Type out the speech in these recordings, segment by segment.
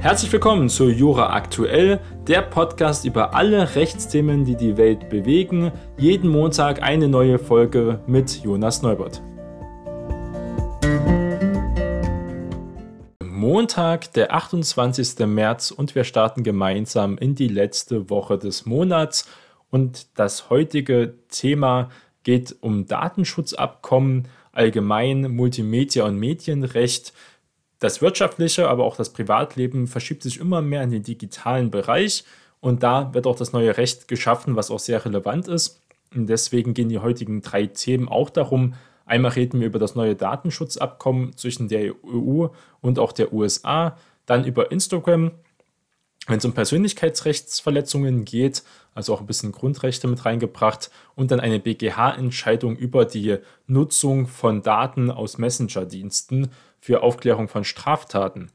Herzlich willkommen zu Jura Aktuell, der Podcast über alle Rechtsthemen, die die Welt bewegen. Jeden Montag eine neue Folge mit Jonas Neubert. Montag, der 28. März und wir starten gemeinsam in die letzte Woche des Monats. Und das heutige Thema geht um Datenschutzabkommen, allgemein Multimedia- und Medienrecht. Das wirtschaftliche, aber auch das Privatleben verschiebt sich immer mehr in den digitalen Bereich und da wird auch das neue Recht geschaffen, was auch sehr relevant ist. Und deswegen gehen die heutigen drei Themen auch darum. Einmal reden wir über das neue Datenschutzabkommen zwischen der EU und auch der USA, dann über Instagram, wenn es um Persönlichkeitsrechtsverletzungen geht, also auch ein bisschen Grundrechte mit reingebracht und dann eine BGH-Entscheidung über die Nutzung von Daten aus Messenger-Diensten für Aufklärung von Straftaten.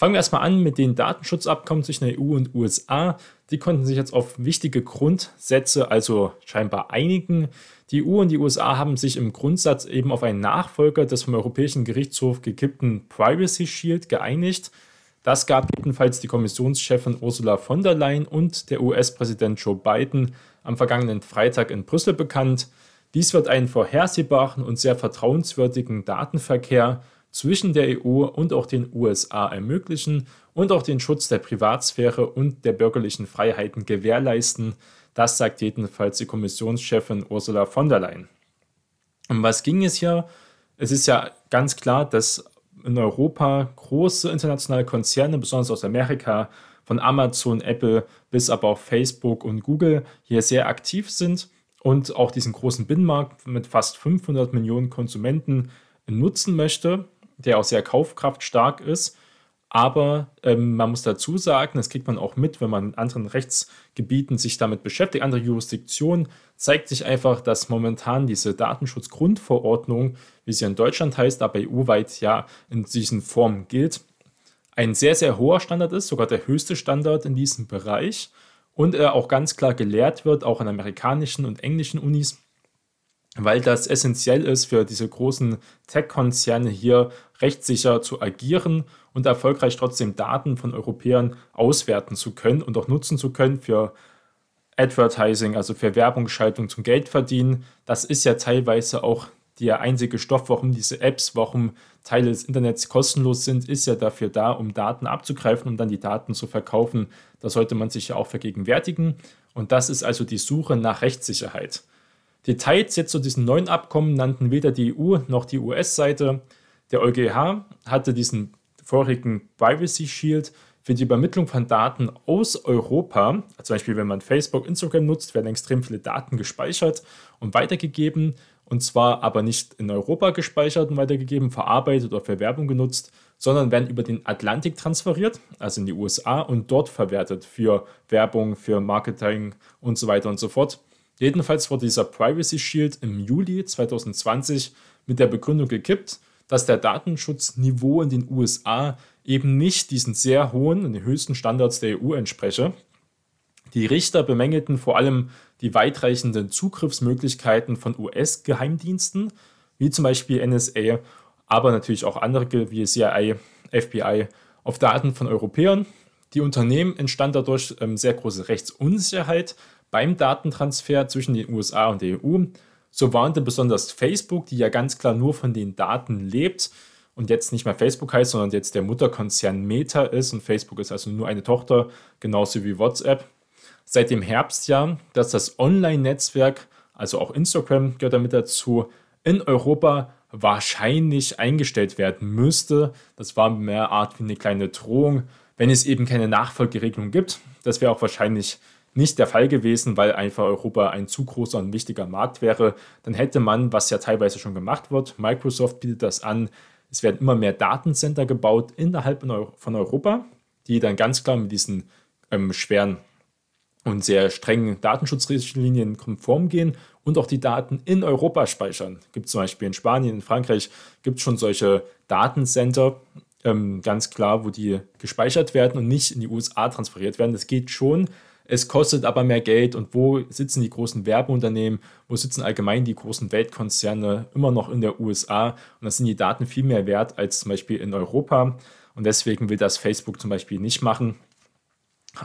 Fangen wir erstmal an mit den Datenschutzabkommen zwischen der EU und USA. Die konnten sich jetzt auf wichtige Grundsätze also scheinbar einigen. Die EU und die USA haben sich im Grundsatz eben auf einen Nachfolger des vom Europäischen Gerichtshof gekippten Privacy Shield geeinigt. Das gab jedenfalls die Kommissionschefin Ursula von der Leyen und der US-Präsident Joe Biden am vergangenen Freitag in Brüssel bekannt. Dies wird einen vorhersehbaren und sehr vertrauenswürdigen Datenverkehr zwischen der EU und auch den USA ermöglichen und auch den Schutz der Privatsphäre und der bürgerlichen Freiheiten gewährleisten. Das sagt jedenfalls die Kommissionschefin Ursula von der Leyen. Um was ging es hier? Es ist ja ganz klar, dass in Europa große internationale Konzerne, besonders aus Amerika, von Amazon, Apple bis aber auch Facebook und Google hier sehr aktiv sind und auch diesen großen Binnenmarkt mit fast 500 Millionen Konsumenten nutzen möchte der auch sehr kaufkraftstark ist. Aber ähm, man muss dazu sagen, das kriegt man auch mit, wenn man in anderen Rechtsgebieten sich damit beschäftigt, andere Jurisdiktionen, zeigt sich einfach, dass momentan diese Datenschutzgrundverordnung, wie sie in Deutschland heißt, aber EU-weit ja in diesen Formen gilt, ein sehr, sehr hoher Standard ist, sogar der höchste Standard in diesem Bereich. Und er auch ganz klar gelehrt wird, auch in amerikanischen und englischen Unis weil das essentiell ist für diese großen Tech-Konzerne hier rechtssicher zu agieren und erfolgreich trotzdem Daten von Europäern auswerten zu können und auch nutzen zu können für Advertising, also für Werbungsschaltung zum Geldverdienen. Das ist ja teilweise auch der einzige Stoff, warum diese Apps, warum Teile des Internets kostenlos sind, ist ja dafür da, um Daten abzugreifen, um dann die Daten zu verkaufen. Da sollte man sich ja auch vergegenwärtigen. Und das ist also die Suche nach Rechtssicherheit. Details jetzt zu diesem neuen Abkommen nannten weder die EU noch die US-Seite. Der EuGH hatte diesen vorigen Privacy Shield für die Übermittlung von Daten aus Europa, zum Beispiel wenn man Facebook, Instagram nutzt, werden extrem viele Daten gespeichert und weitergegeben. Und zwar aber nicht in Europa gespeichert und weitergegeben, verarbeitet oder für Werbung genutzt, sondern werden über den Atlantik transferiert, also in die USA und dort verwertet für Werbung, für Marketing und so weiter und so fort. Jedenfalls wurde dieser Privacy Shield im Juli 2020 mit der Begründung gekippt, dass der Datenschutzniveau in den USA eben nicht diesen sehr hohen und höchsten Standards der EU entspreche. Die Richter bemängelten vor allem die weitreichenden Zugriffsmöglichkeiten von US-Geheimdiensten, wie zum Beispiel NSA, aber natürlich auch andere wie CIA, FBI, auf Daten von Europäern. Die Unternehmen entstand dadurch ähm, sehr große Rechtsunsicherheit, beim Datentransfer zwischen den USA und der EU. So warnte besonders Facebook, die ja ganz klar nur von den Daten lebt und jetzt nicht mehr Facebook heißt, sondern jetzt der Mutterkonzern Meta ist und Facebook ist also nur eine Tochter, genauso wie WhatsApp. Seit dem Herbstjahr, dass das Online-Netzwerk, also auch Instagram gehört damit dazu, in Europa wahrscheinlich eingestellt werden müsste. Das war mehr Art wie eine kleine Drohung, wenn es eben keine Nachfolgeregelung gibt. Das wäre auch wahrscheinlich nicht der Fall gewesen, weil einfach Europa ein zu großer und wichtiger Markt wäre. Dann hätte man, was ja teilweise schon gemacht wird, Microsoft bietet das an, es werden immer mehr Datencenter gebaut innerhalb von Europa, die dann ganz klar mit diesen ähm, schweren und sehr strengen Datenschutzrichtlinien konform gehen und auch die Daten in Europa speichern. Gibt zum Beispiel in Spanien, in Frankreich gibt es schon solche Datencenter, ähm, ganz klar, wo die gespeichert werden und nicht in die USA transferiert werden. Das geht schon, es kostet aber mehr Geld und wo sitzen die großen Werbeunternehmen, wo sitzen allgemein die großen Weltkonzerne immer noch in der USA und da sind die Daten viel mehr wert als zum Beispiel in Europa und deswegen will das Facebook zum Beispiel nicht machen.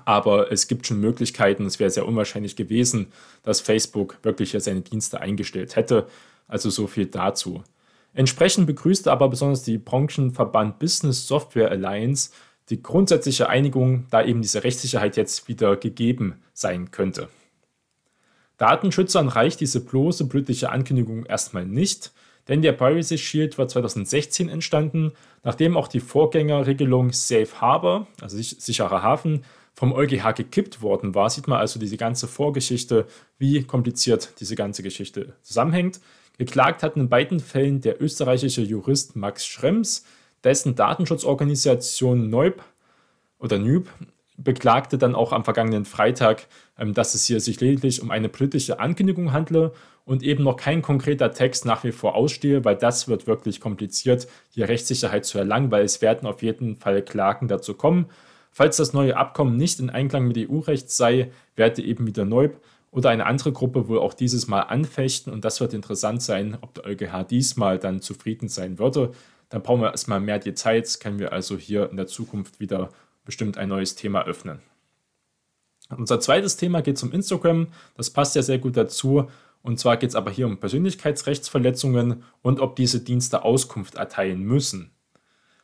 Aber es gibt schon Möglichkeiten, es wäre sehr unwahrscheinlich gewesen, dass Facebook wirklich seine Dienste eingestellt hätte. Also so viel dazu. Entsprechend begrüßte aber besonders die Branchenverband Business Software Alliance die grundsätzliche Einigung, da eben diese Rechtssicherheit jetzt wieder gegeben sein könnte. Datenschützern reicht diese bloße blödliche Ankündigung erstmal nicht, denn der Privacy Shield war 2016 entstanden, nachdem auch die Vorgängerregelung Safe Harbor, also sicherer Hafen, vom EuGH gekippt worden war. Sieht man also diese ganze Vorgeschichte, wie kompliziert diese ganze Geschichte zusammenhängt. Geklagt hat in beiden Fällen der österreichische Jurist Max Schrems, dessen Datenschutzorganisation Neub oder NÜB beklagte dann auch am vergangenen Freitag, ähm, dass es hier sich lediglich um eine politische Ankündigung handle und eben noch kein konkreter Text nach wie vor ausstehe, weil das wird wirklich kompliziert, hier Rechtssicherheit zu erlangen, weil es werden auf jeden Fall Klagen dazu kommen. Falls das neue Abkommen nicht in Einklang mit EU-Recht sei, werde eben wieder Neub oder eine andere Gruppe wohl auch dieses Mal anfechten und das wird interessant sein, ob der EuGH diesmal dann zufrieden sein würde. Dann brauchen wir erstmal mehr Details, können wir also hier in der Zukunft wieder bestimmt ein neues Thema öffnen. Unser zweites Thema geht zum Instagram. Das passt ja sehr gut dazu. Und zwar geht es aber hier um Persönlichkeitsrechtsverletzungen und ob diese Dienste Auskunft erteilen müssen.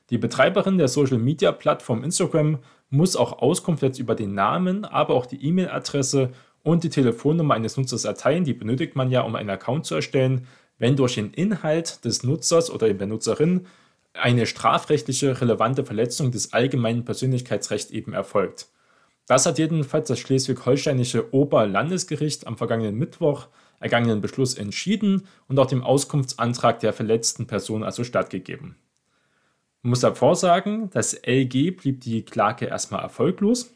Die Betreiberin der Social-Media-Plattform Instagram muss auch Auskunft jetzt über den Namen, aber auch die E-Mail-Adresse und die Telefonnummer eines Nutzers erteilen. Die benötigt man ja, um einen Account zu erstellen, wenn durch den Inhalt des Nutzers oder der Nutzerin eine strafrechtliche relevante Verletzung des allgemeinen Persönlichkeitsrechts eben erfolgt. Das hat jedenfalls das schleswig-holsteinische Oberlandesgericht am vergangenen Mittwoch ergangenen Beschluss entschieden und auch dem Auskunftsantrag der verletzten Person also stattgegeben. Man muss davor sagen, das LG blieb die Klage erstmal erfolglos.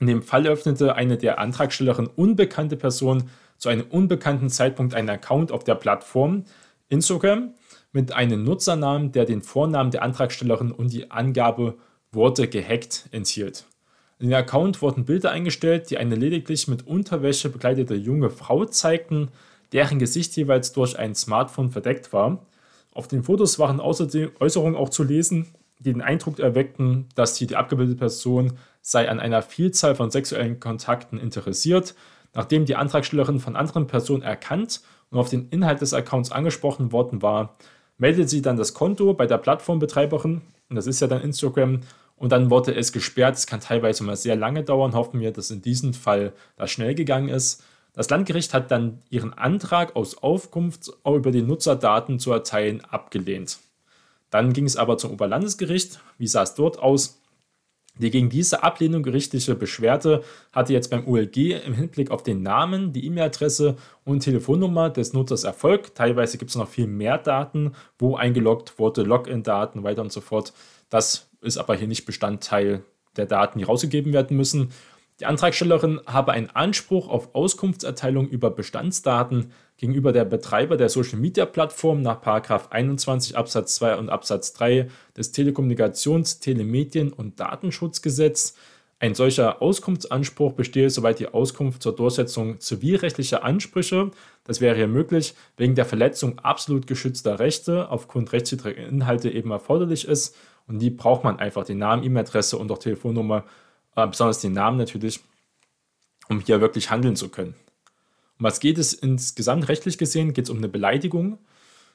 In dem Fall öffnete eine der Antragstellerinnen unbekannte Person zu einem unbekannten Zeitpunkt einen Account auf der Plattform Instagram mit einem Nutzernamen, der den Vornamen der Antragstellerin und die Angabe wurde gehackt enthielt. In den Account wurden Bilder eingestellt, die eine lediglich mit Unterwäsche bekleidete junge Frau zeigten, deren Gesicht jeweils durch ein Smartphone verdeckt war. Auf den Fotos waren außerdem Äußerungen auch zu lesen, den Eindruck erweckten, dass die, die abgebildete Person sei an einer Vielzahl von sexuellen Kontakten interessiert. Nachdem die Antragstellerin von anderen Personen erkannt und auf den Inhalt des Accounts angesprochen worden war, meldet sie dann das Konto bei der Plattformbetreiberin, und das ist ja dann Instagram, und dann wurde es gesperrt. Es kann teilweise mal sehr lange dauern. Hoffen wir, dass in diesem Fall das schnell gegangen ist. Das Landgericht hat dann ihren Antrag aus Aufkunft über die Nutzerdaten zu erteilen abgelehnt. Dann ging es aber zum Oberlandesgericht. Wie sah es dort aus? Die gegen diese Ablehnung gerichtliche Beschwerde hatte jetzt beim OLG im Hinblick auf den Namen, die E-Mail-Adresse und Telefonnummer des Nutzers erfolgt. Teilweise gibt es noch viel mehr Daten, wo eingeloggt wurde, Login-Daten, weiter und so fort. Das ist aber hier nicht Bestandteil der Daten, die rausgegeben werden müssen. Die Antragstellerin habe einen Anspruch auf Auskunftserteilung über Bestandsdaten gegenüber der Betreiber der Social Media Plattform nach 21 Absatz 2 und Absatz 3 des Telekommunikations-, Telemedien- und Datenschutzgesetz. Ein solcher Auskunftsanspruch bestehe, soweit die Auskunft zur Durchsetzung zivilrechtlicher Ansprüche, das wäre hier möglich, wegen der Verletzung absolut geschützter Rechte aufgrund rechtswidriger Inhalte eben erforderlich ist. Und die braucht man einfach, den Namen, E-Mail-Adresse und auch Telefonnummer besonders den Namen natürlich, um hier wirklich handeln zu können. Um was geht es insgesamt rechtlich gesehen? Geht es um eine Beleidigung.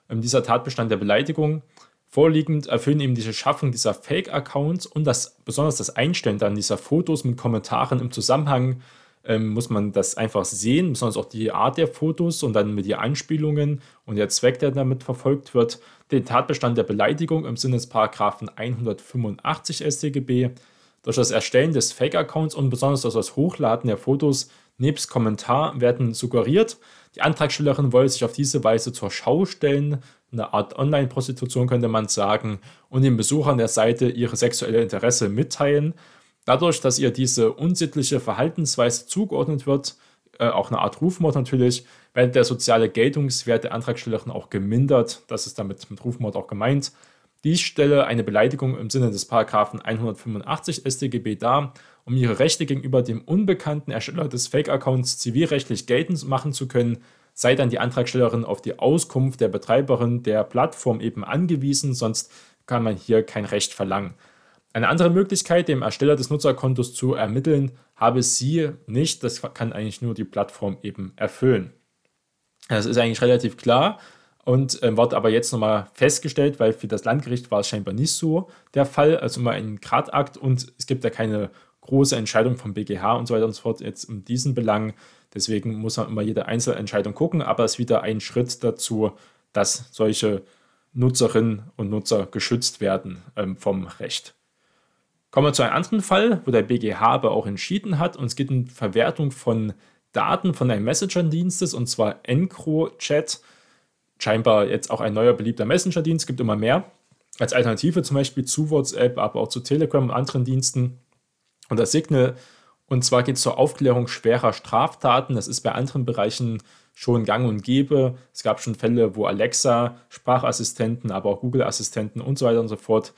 Ähm, dieser Tatbestand der Beleidigung vorliegend erfüllen eben diese Schaffung dieser Fake-Accounts und das, besonders das Einstellen dann dieser Fotos mit Kommentaren im Zusammenhang ähm, muss man das einfach sehen, besonders auch die Art der Fotos und dann mit den Anspielungen und der Zweck, der damit verfolgt wird, den Tatbestand der Beleidigung im Sinne des Paragraphen 185 StGB durch das Erstellen des Fake-Accounts und besonders durch das Hochladen der Fotos nebst Kommentar werden suggeriert, die Antragstellerin wolle sich auf diese Weise zur Schau stellen, eine Art Online-Prostitution könnte man sagen, und den Besuchern der Seite ihre sexuelle Interesse mitteilen. Dadurch, dass ihr diese unsittliche Verhaltensweise zugeordnet wird, äh, auch eine Art Rufmord natürlich, wird der soziale Geltungswert der Antragstellerin auch gemindert. Das ist damit mit Rufmord auch gemeint. Dies stelle eine Beleidigung im Sinne des Paragraphen 185 StGB dar, um ihre Rechte gegenüber dem unbekannten Ersteller des Fake-Accounts zivilrechtlich geltend machen zu können, sei dann die Antragstellerin auf die Auskunft der Betreiberin der Plattform eben angewiesen, sonst kann man hier kein Recht verlangen. Eine andere Möglichkeit, dem Ersteller des Nutzerkontos zu ermitteln, habe sie nicht. Das kann eigentlich nur die Plattform eben erfüllen. Das ist eigentlich relativ klar und äh, wird aber jetzt nochmal festgestellt, weil für das Landgericht war es scheinbar nicht so der Fall, also immer ein Gradakt und es gibt ja keine große Entscheidung vom BGH und so weiter und so fort jetzt in diesen Belangen. Deswegen muss man immer jede Einzelentscheidung gucken, aber es ist wieder ein Schritt dazu, dass solche Nutzerinnen und Nutzer geschützt werden ähm, vom Recht. Kommen wir zu einem anderen Fall, wo der BGH aber auch entschieden hat und es geht um Verwertung von Daten von einem Messenger-Dienstes und zwar EncroChat scheinbar jetzt auch ein neuer beliebter Messenger-Dienst, gibt immer mehr. Als Alternative zum Beispiel zu WhatsApp, aber auch zu Telegram und anderen Diensten. Und das Signal, und zwar geht es zur Aufklärung schwerer Straftaten. Das ist bei anderen Bereichen schon gang und gäbe. Es gab schon Fälle, wo Alexa, Sprachassistenten, aber auch Google-Assistenten und so weiter und so fort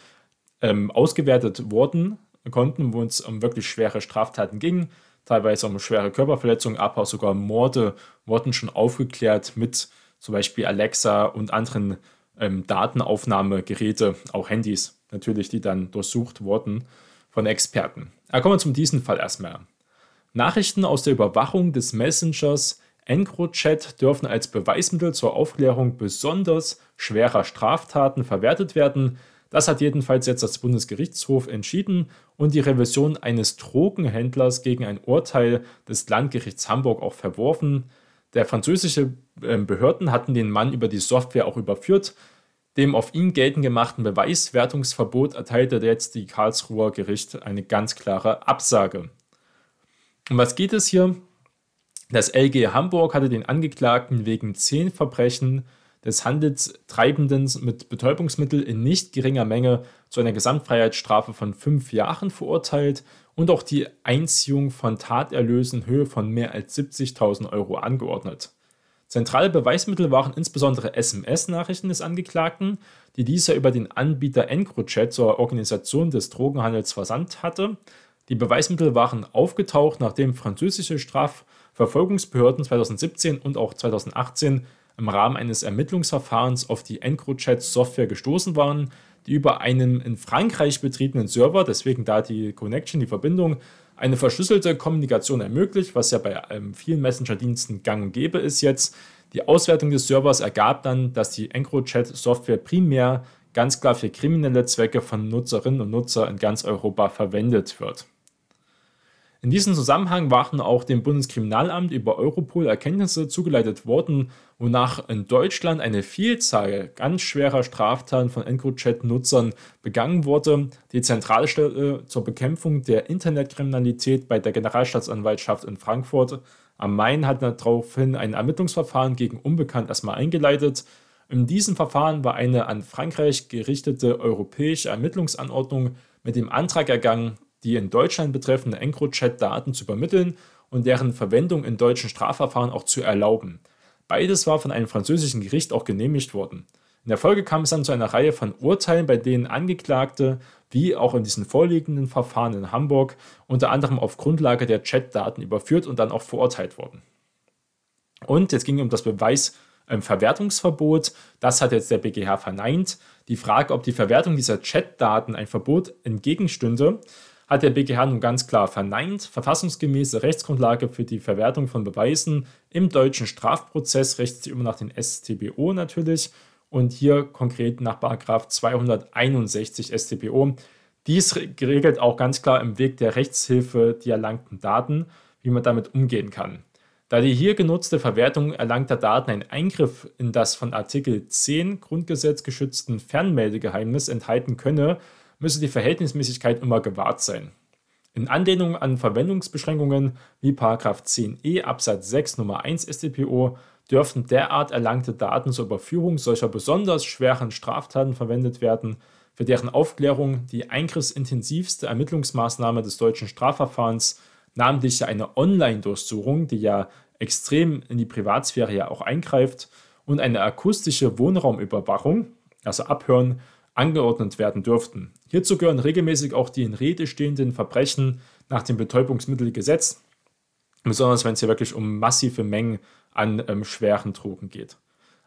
ähm, ausgewertet wurden konnten, wo es um wirklich schwere Straftaten ging, teilweise um schwere Körperverletzungen, aber auch sogar Morde wurden schon aufgeklärt mit zum Beispiel Alexa und anderen ähm, Datenaufnahmegeräte, auch Handys natürlich, die dann durchsucht wurden von Experten. Aber kommen wir zum diesen Fall erstmal. Nachrichten aus der Überwachung des Messengers EncroChat dürfen als Beweismittel zur Aufklärung besonders schwerer Straftaten verwertet werden. Das hat jedenfalls jetzt das Bundesgerichtshof entschieden und die Revision eines Drogenhändlers gegen ein Urteil des Landgerichts Hamburg auch verworfen. Der französische ähm, Behörden hatten den Mann über die Software auch überführt. Dem auf ihn geltend gemachten Beweiswertungsverbot erteilte jetzt die Karlsruher Gericht eine ganz klare Absage. Um was geht es hier? Das LG Hamburg hatte den Angeklagten wegen zehn Verbrechen des Handelstreibenden mit Betäubungsmittel in nicht geringer Menge zu einer Gesamtfreiheitsstrafe von fünf Jahren verurteilt und auch die Einziehung von Taterlösen in Höhe von mehr als 70.000 Euro angeordnet. Zentrale Beweismittel waren insbesondere SMS-Nachrichten des Angeklagten, die dieser über den Anbieter EncroChat zur Organisation des Drogenhandels versandt hatte. Die Beweismittel waren aufgetaucht, nachdem französische Strafverfolgungsbehörden 2017 und auch 2018 im Rahmen eines Ermittlungsverfahrens auf die EncroChat-Software gestoßen waren, die über einen in Frankreich betriebenen Server, deswegen da die Connection, die Verbindung, eine verschlüsselte Kommunikation ermöglicht, was ja bei ähm, vielen Messenger-Diensten gang und gäbe ist jetzt. Die Auswertung des Servers ergab dann, dass die EncroChat-Software primär ganz klar für kriminelle Zwecke von Nutzerinnen und Nutzern in ganz Europa verwendet wird. In diesem Zusammenhang waren auch dem Bundeskriminalamt über Europol Erkenntnisse zugeleitet worden, wonach in Deutschland eine Vielzahl ganz schwerer Straftaten von EncroChat-Nutzern begangen wurde. Die Zentralstelle zur Bekämpfung der Internetkriminalität bei der Generalstaatsanwaltschaft in Frankfurt am Main hat daraufhin ein Ermittlungsverfahren gegen Unbekannt erstmal eingeleitet. In diesem Verfahren war eine an Frankreich gerichtete europäische Ermittlungsanordnung mit dem Antrag ergangen, die in Deutschland betreffende EncroChat-Daten zu übermitteln und deren Verwendung in deutschen Strafverfahren auch zu erlauben. Beides war von einem französischen Gericht auch genehmigt worden. In der Folge kam es dann zu einer Reihe von Urteilen, bei denen Angeklagte, wie auch in diesen vorliegenden Verfahren in Hamburg, unter anderem auf Grundlage der Chat-Daten überführt und dann auch verurteilt wurden. Und jetzt ging es um das Beweisverwertungsverbot. Das hat jetzt der BGH verneint. Die Frage, ob die Verwertung dieser Chat-Daten ein Verbot entgegenstünde, hat der BGH nun ganz klar verneint. Verfassungsgemäße Rechtsgrundlage für die Verwertung von Beweisen im deutschen Strafprozess sich immer nach den StBO natürlich und hier konkret nach 261 StBO. Dies regelt auch ganz klar im Weg der Rechtshilfe die erlangten Daten, wie man damit umgehen kann. Da die hier genutzte Verwertung erlangter Daten ein Eingriff in das von Artikel 10 Grundgesetz geschützten Fernmeldegeheimnis enthalten könne, müsse die Verhältnismäßigkeit immer gewahrt sein. In Anlehnung an Verwendungsbeschränkungen wie 10e Absatz 6 Nummer 1 StPO dürften derart erlangte Daten zur Überführung solcher besonders schweren Straftaten verwendet werden, für deren Aufklärung die eingriffsintensivste Ermittlungsmaßnahme des deutschen Strafverfahrens, namentlich eine Online-Durchsuchung, die ja extrem in die Privatsphäre ja auch eingreift, und eine akustische Wohnraumüberwachung, also Abhören, angeordnet werden dürften. Hierzu gehören regelmäßig auch die in Rede stehenden Verbrechen nach dem Betäubungsmittelgesetz, besonders wenn es hier wirklich um massive Mengen an ähm, schweren Drogen geht.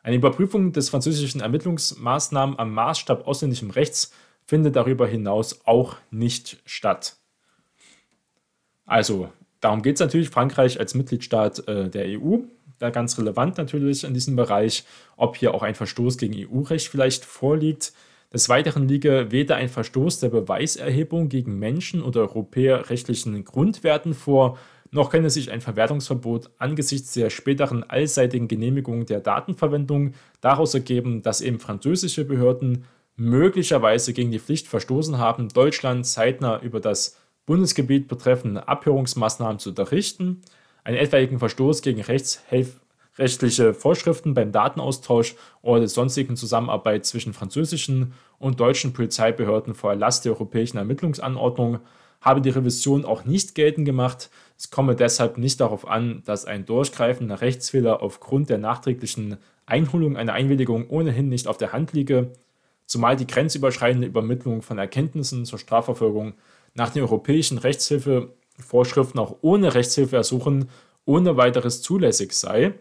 Eine Überprüfung des französischen Ermittlungsmaßnahmen am Maßstab ausländichem Rechts findet darüber hinaus auch nicht statt. Also, darum geht es natürlich. Frankreich als Mitgliedstaat äh, der EU, da ganz relevant natürlich in diesem Bereich, ob hier auch ein Verstoß gegen EU-Recht vielleicht vorliegt. Des Weiteren liege weder ein Verstoß der Beweiserhebung gegen Menschen oder europäerrechtlichen Grundwerten vor, noch könne sich ein Verwertungsverbot angesichts der späteren allseitigen Genehmigung der Datenverwendung daraus ergeben, dass eben französische Behörden möglicherweise gegen die Pflicht verstoßen haben, Deutschland zeitnah über das Bundesgebiet betreffende Abhörungsmaßnahmen zu unterrichten, einen etwaigen Verstoß gegen rechtsrechtliche Vorschriften beim Datenaustausch oder der sonstigen Zusammenarbeit zwischen französischen und deutschen Polizeibehörden vor Erlass der europäischen Ermittlungsanordnung habe die Revision auch nicht geltend gemacht. Es komme deshalb nicht darauf an, dass ein durchgreifender Rechtsfehler aufgrund der nachträglichen Einholung einer Einwilligung ohnehin nicht auf der Hand liege, zumal die grenzüberschreitende Übermittlung von Erkenntnissen zur Strafverfolgung nach den europäischen Rechtshilfevorschriften auch ohne Rechtshilfeersuchen ohne weiteres zulässig sei.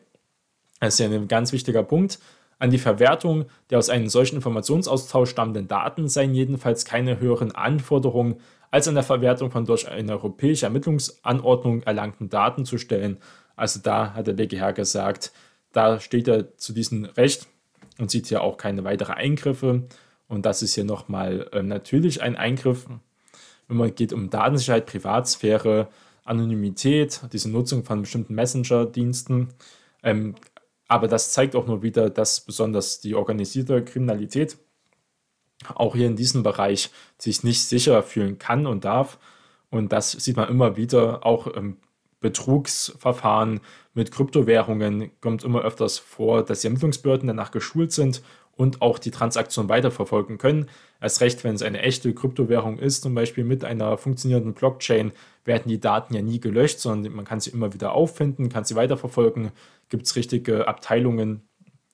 Das ist ja ein ganz wichtiger Punkt. An die Verwertung der aus einem solchen Informationsaustausch stammenden Daten seien jedenfalls keine höheren Anforderungen als an der Verwertung von durch eine europäische Ermittlungsanordnung erlangten Daten zu stellen. Also da hat der BGH gesagt, da steht er zu diesem Recht und sieht hier auch keine weiteren Eingriffe. Und das ist hier nochmal äh, natürlich ein Eingriff, wenn man geht um Datensicherheit, Privatsphäre, Anonymität, diese Nutzung von bestimmten Messenger-Diensten. Ähm, aber das zeigt auch nur wieder, dass besonders die organisierte Kriminalität auch hier in diesem Bereich sich nicht sicher fühlen kann und darf. Und das sieht man immer wieder, auch im Betrugsverfahren mit Kryptowährungen kommt immer öfters vor, dass die Ermittlungsbehörden danach geschult sind und auch die Transaktion weiterverfolgen können. Erst recht, wenn es eine echte Kryptowährung ist, zum Beispiel mit einer funktionierenden Blockchain, werden die Daten ja nie gelöscht, sondern man kann sie immer wieder auffinden, kann sie weiterverfolgen. Gibt es richtige Abteilungen,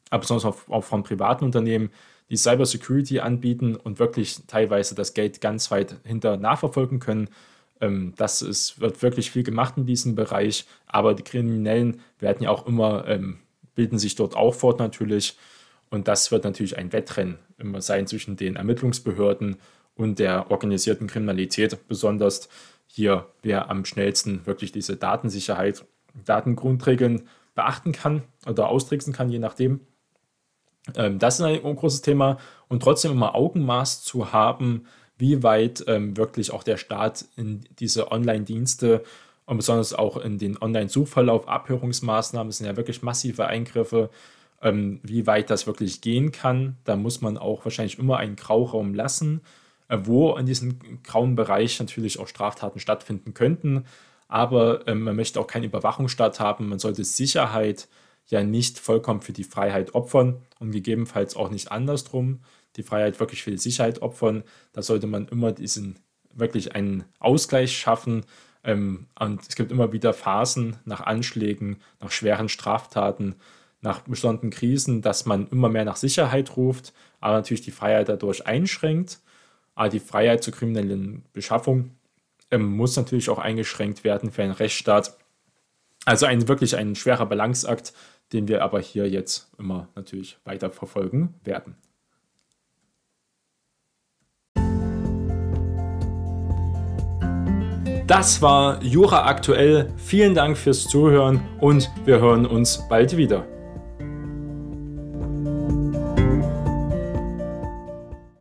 aber besonders auch von privaten Unternehmen, die Cybersecurity anbieten und wirklich teilweise das Geld ganz weit hinter nachverfolgen können. Ähm, das ist, wird wirklich viel gemacht in diesem Bereich, aber die Kriminellen werden ja auch immer, ähm, bilden sich dort auch fort natürlich. Und das wird natürlich ein Wettrennen immer sein zwischen den Ermittlungsbehörden und der organisierten Kriminalität, besonders hier, wer am schnellsten wirklich diese Datensicherheit, Datengrundregeln beachten kann oder austricksen kann, je nachdem. Ähm, das ist ein großes Thema und trotzdem immer Augenmaß zu haben, wie weit ähm, wirklich auch der Staat in diese Online-Dienste und besonders auch in den Online-Suchverlauf, Abhörungsmaßnahmen, das sind ja wirklich massive Eingriffe, ähm, wie weit das wirklich gehen kann. Da muss man auch wahrscheinlich immer einen Grauraum lassen, äh, wo in diesem grauen Bereich natürlich auch Straftaten stattfinden könnten. Aber ähm, man möchte auch keinen Überwachungsstaat haben. Man sollte Sicherheit ja nicht vollkommen für die Freiheit opfern und gegebenenfalls auch nicht andersrum, die Freiheit wirklich für die Sicherheit opfern. Da sollte man immer diesen wirklich einen Ausgleich schaffen. Ähm, und es gibt immer wieder Phasen nach Anschlägen, nach schweren Straftaten, nach bestimmten Krisen, dass man immer mehr nach Sicherheit ruft, aber natürlich die Freiheit dadurch einschränkt. Aber die Freiheit zur kriminellen Beschaffung ähm, muss natürlich auch eingeschränkt werden für einen Rechtsstaat. Also ein wirklich ein schwerer Balanceakt, den wir aber hier jetzt immer natürlich weiter verfolgen werden. Das war Jura aktuell. Vielen Dank fürs Zuhören und wir hören uns bald wieder.